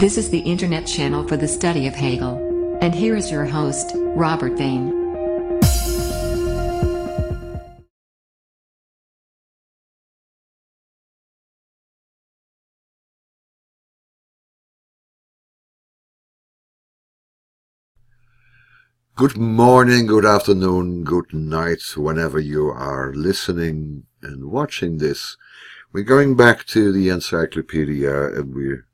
This is the internet channel for the study of Hegel. And here is your host, Robert Vane. Good morning, good afternoon, good night, whenever you are listening and watching this. We're going back to the encyclopedia and we're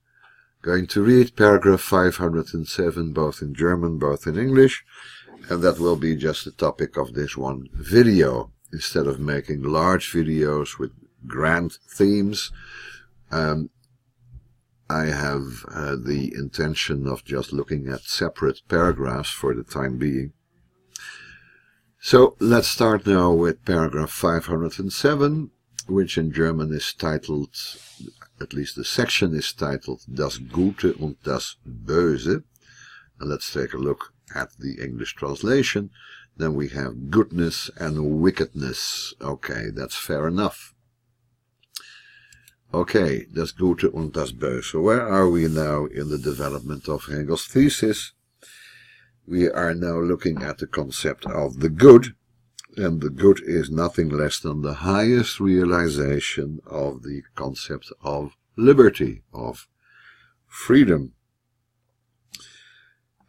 going to read paragraph 507 both in German, both in English, and that will be just the topic of this one video. Instead of making large videos with grand themes, um, I have uh, the intention of just looking at separate paragraphs for the time being. So let's start now with paragraph 507, which in German is titled, at least the section is titled Das Gute und das Böse. And let's take a look at the English translation. Then we have goodness and wickedness. Okay, that's fair enough. Okay, das Gute und das Böse. Where are we now in the development of Hegel's thesis? We are now looking at the concept of the good, and the good is nothing less than the highest realization of the concept of liberty, of freedom.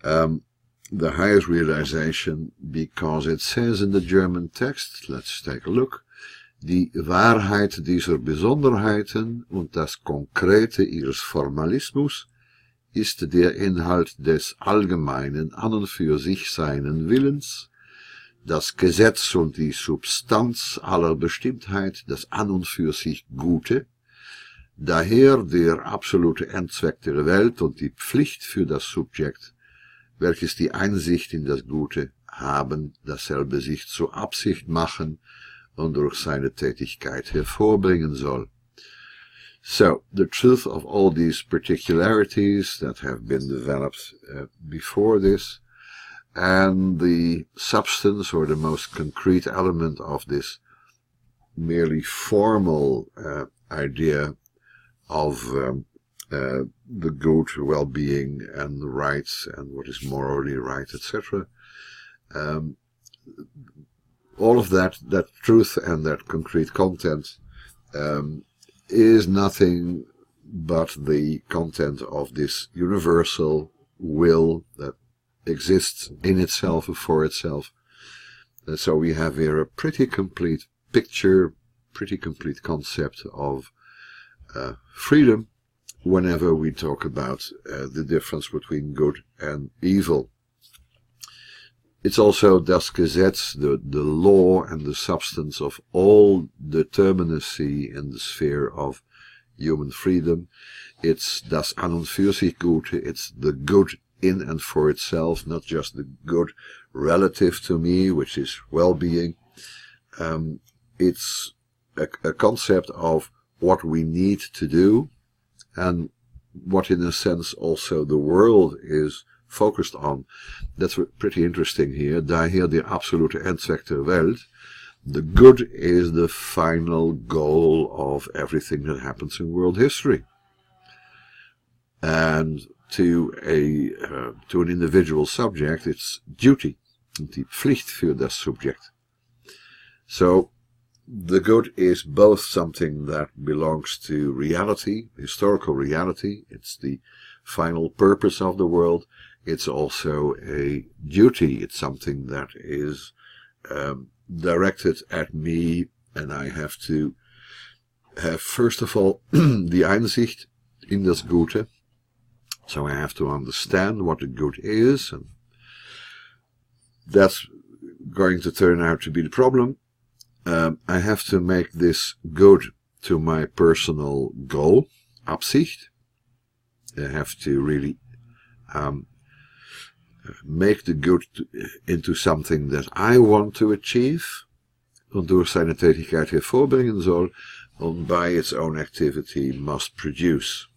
Um, the highest realization because it says in the German text, let's take a look, Die Wahrheit dieser Besonderheiten und das Konkrete ihres Formalismus ist der Inhalt des allgemeinen an und für sich seinen Willens, das Gesetz und die Substanz aller Bestimmtheit, das an und für sich Gute, daher der absolute Endzweck der Welt und die Pflicht für das Subjekt, welches die Einsicht in das Gute haben, dasselbe sich zur Absicht machen und durch seine Tätigkeit hervorbringen soll. So, the truth of all these particularities that have been developed uh, before this, and the substance or the most concrete element of this merely formal uh, idea of um, uh, the good well-being and the rights and what is morally right, etc. Um, all of that, that truth and that concrete content um, is nothing but the content of this universal will that exists in itself and for itself. And so we have here a pretty complete picture, pretty complete concept of uh, freedom whenever we talk about uh, the difference between good and evil. It's also das Gesetz, the, the law and the substance of all determinacy in the sphere of human freedom. It's das an und für sich Gute, it's the good in and for itself, not just the good relative to me, which is well-being. Um, it's a, a concept of what we need to do and what in a sense also the world is focused on. That's pretty interesting here. Daher die absolute Endzweck der Welt. The good is the final goal of everything that happens in world history. And to a uh, to an individual subject, it's duty, die Pflicht für das Subjekt. So the good is both something that belongs to reality, historical reality. It's the final purpose of the world, it's also a duty. It's something that is um, directed at me, and I have to have, first of all, the Einsicht in das Gute. So I have to understand what the good is, and that's going to turn out to be the problem. Um, I have to make this good to my personal goal, Absicht. I have to really um, make the good into something that I want to achieve, und durch seine Tätigkeit hervorbringen soll, and by its own activity must produce.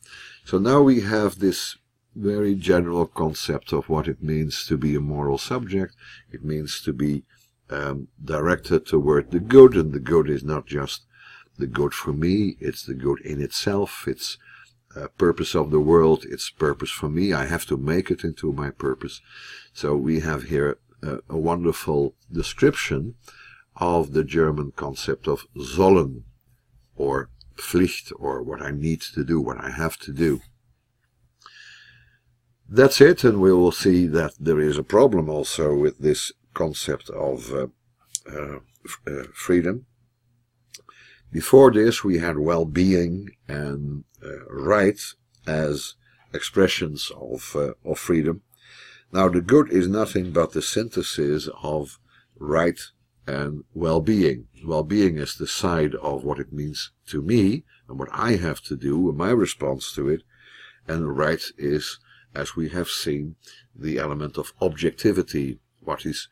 So now we have this very general concept of what it means to be a moral subject. It means to be um, directed toward the good, and the good is not just the good for me, it's the good in itself, it's uh, purpose of the world, it's purpose for me. I have to make it into my purpose. So we have here a, a wonderful description of the German concept of sollen, or Pflicht, or what I need to do, what I have to do. That's it, and we will see that there is a problem also with this concept of uh, uh, uh, freedom. Before this, we had well-being and uh, right as expressions of, uh, of freedom. Now, the good is nothing but the synthesis of right and well-being. Well-being is the side of what it means to me and what I have to do and my response to it. And right is, as we have seen, the element of objectivity, what is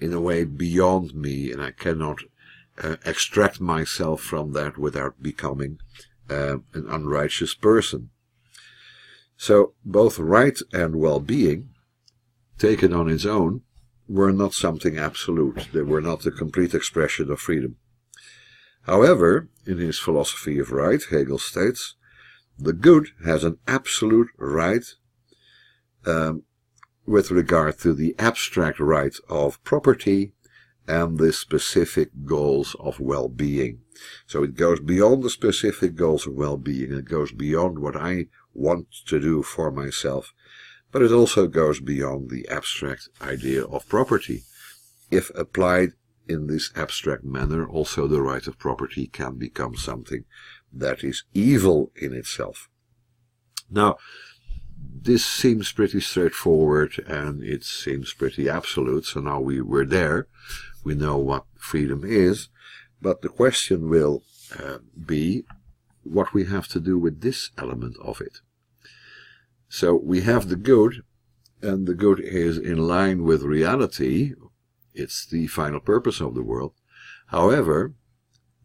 in a way beyond me and I cannot uh, extract myself from that without becoming uh, an unrighteous person. So both right and well-being, taken on its own, were not something absolute. They were not the complete expression of freedom. However, in his philosophy of right, Hegel states, the good has an absolute right um, with regard to the abstract right of property and the specific goals of well-being. So it goes beyond the specific goals of well-being, it goes beyond what I want to do for myself, but it also goes beyond the abstract idea of property. If applied in this abstract manner, also the right of property can become something that is evil in itself. Now, this seems pretty straightforward and it seems pretty absolute. So now we were there. We know what freedom is. But the question will uh, be what we have to do with this element of it. So we have the good, and the good is in line with reality. It's the final purpose of the world. However,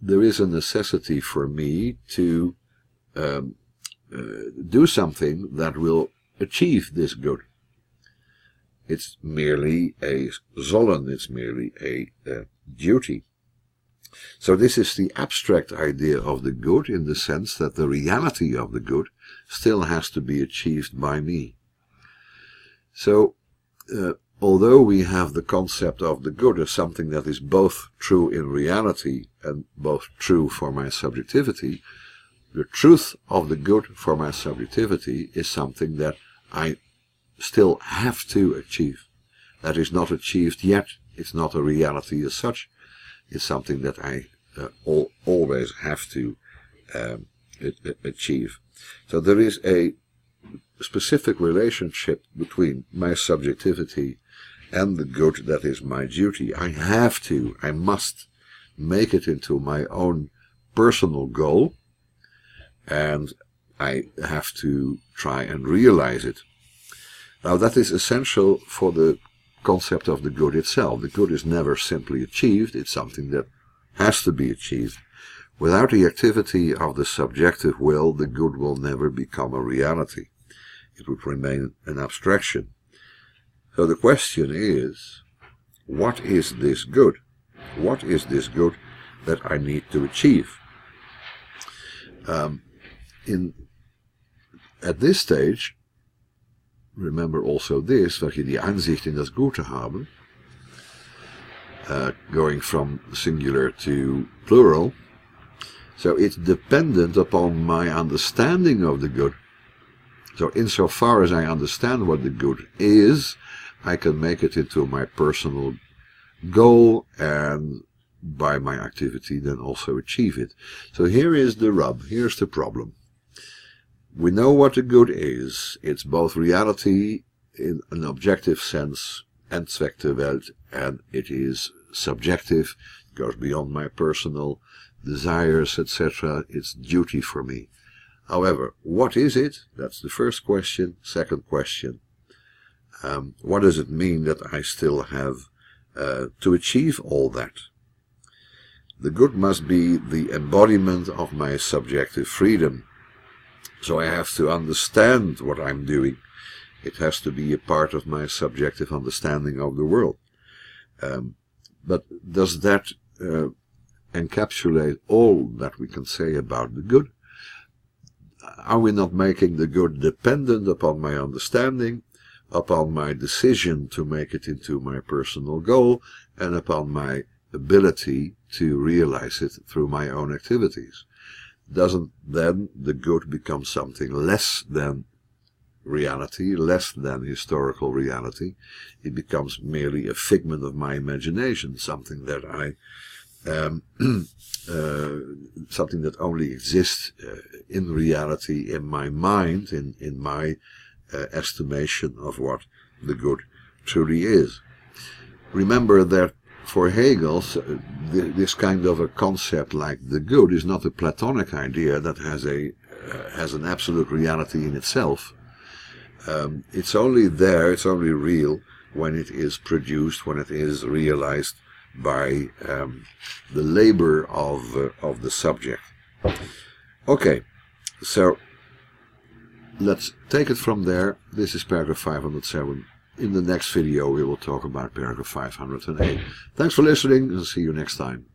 there is a necessity for me to um, uh, do something that will achieve this good. It's merely a sollen, it's merely a, a duty. So this is the abstract idea of the good in the sense that the reality of the good still has to be achieved by me. So, uh, although we have the concept of the good as something that is both true in reality and both true for my subjectivity, the truth of the good for my subjectivity is something that I still have to achieve. That is not achieved yet. It's not a reality as such. It's something that I uh, always have to um, achieve. So there is a specific relationship between my subjectivity and the good that is my duty. I have to, I must make it into my own personal goal and I have to try and realize it. Now that is essential for the concept of the good itself. The good is never simply achieved, it's something that has to be achieved. Without the activity of the subjective will, the good will never become a reality. It would remain an abstraction. So the question is, what is this good? What is this good that I need to achieve? Um, in at this stage, remember also this, je die Einsicht in das Gute haben, uh, going from singular to plural. So it's dependent upon my understanding of the good. So insofar as I understand what the good is, I can make it into my personal goal and by my activity then also achieve it. So here is the rub, here's the problem. We know what the good is. It's both reality in an objective sense, Endzweck der and it is subjective, it goes beyond my personal desires, etc. It's duty for me. However, what is it? That's the first question. Second question, um, what does it mean that I still have uh, to achieve all that? The good must be the embodiment of my subjective freedom. So I have to understand what I'm doing. It has to be a part of my subjective understanding of the world. Um, but does that uh, encapsulate all that we can say about the good? are we not making the good dependent upon my understanding, upon my decision to make it into my personal goal, and upon my ability to realize it through my own activities? Doesn't then the good become something less than reality, less than historical reality? It becomes merely a figment of my imagination, something that I um, uh, something that only exists uh, in reality in my mind, in, in my uh, estimation of what the good truly is. Remember that for Hegel, this kind of a concept like the good is not a Platonic idea that has a uh, has an absolute reality in itself. Um, it's only there, it's only real when it is produced, when it is realized by um, the labor of, uh, of the subject. Okay, so let's take it from there. This is paragraph 507. In the next video, we will talk about paragraph 508. Thanks for listening and see you next time.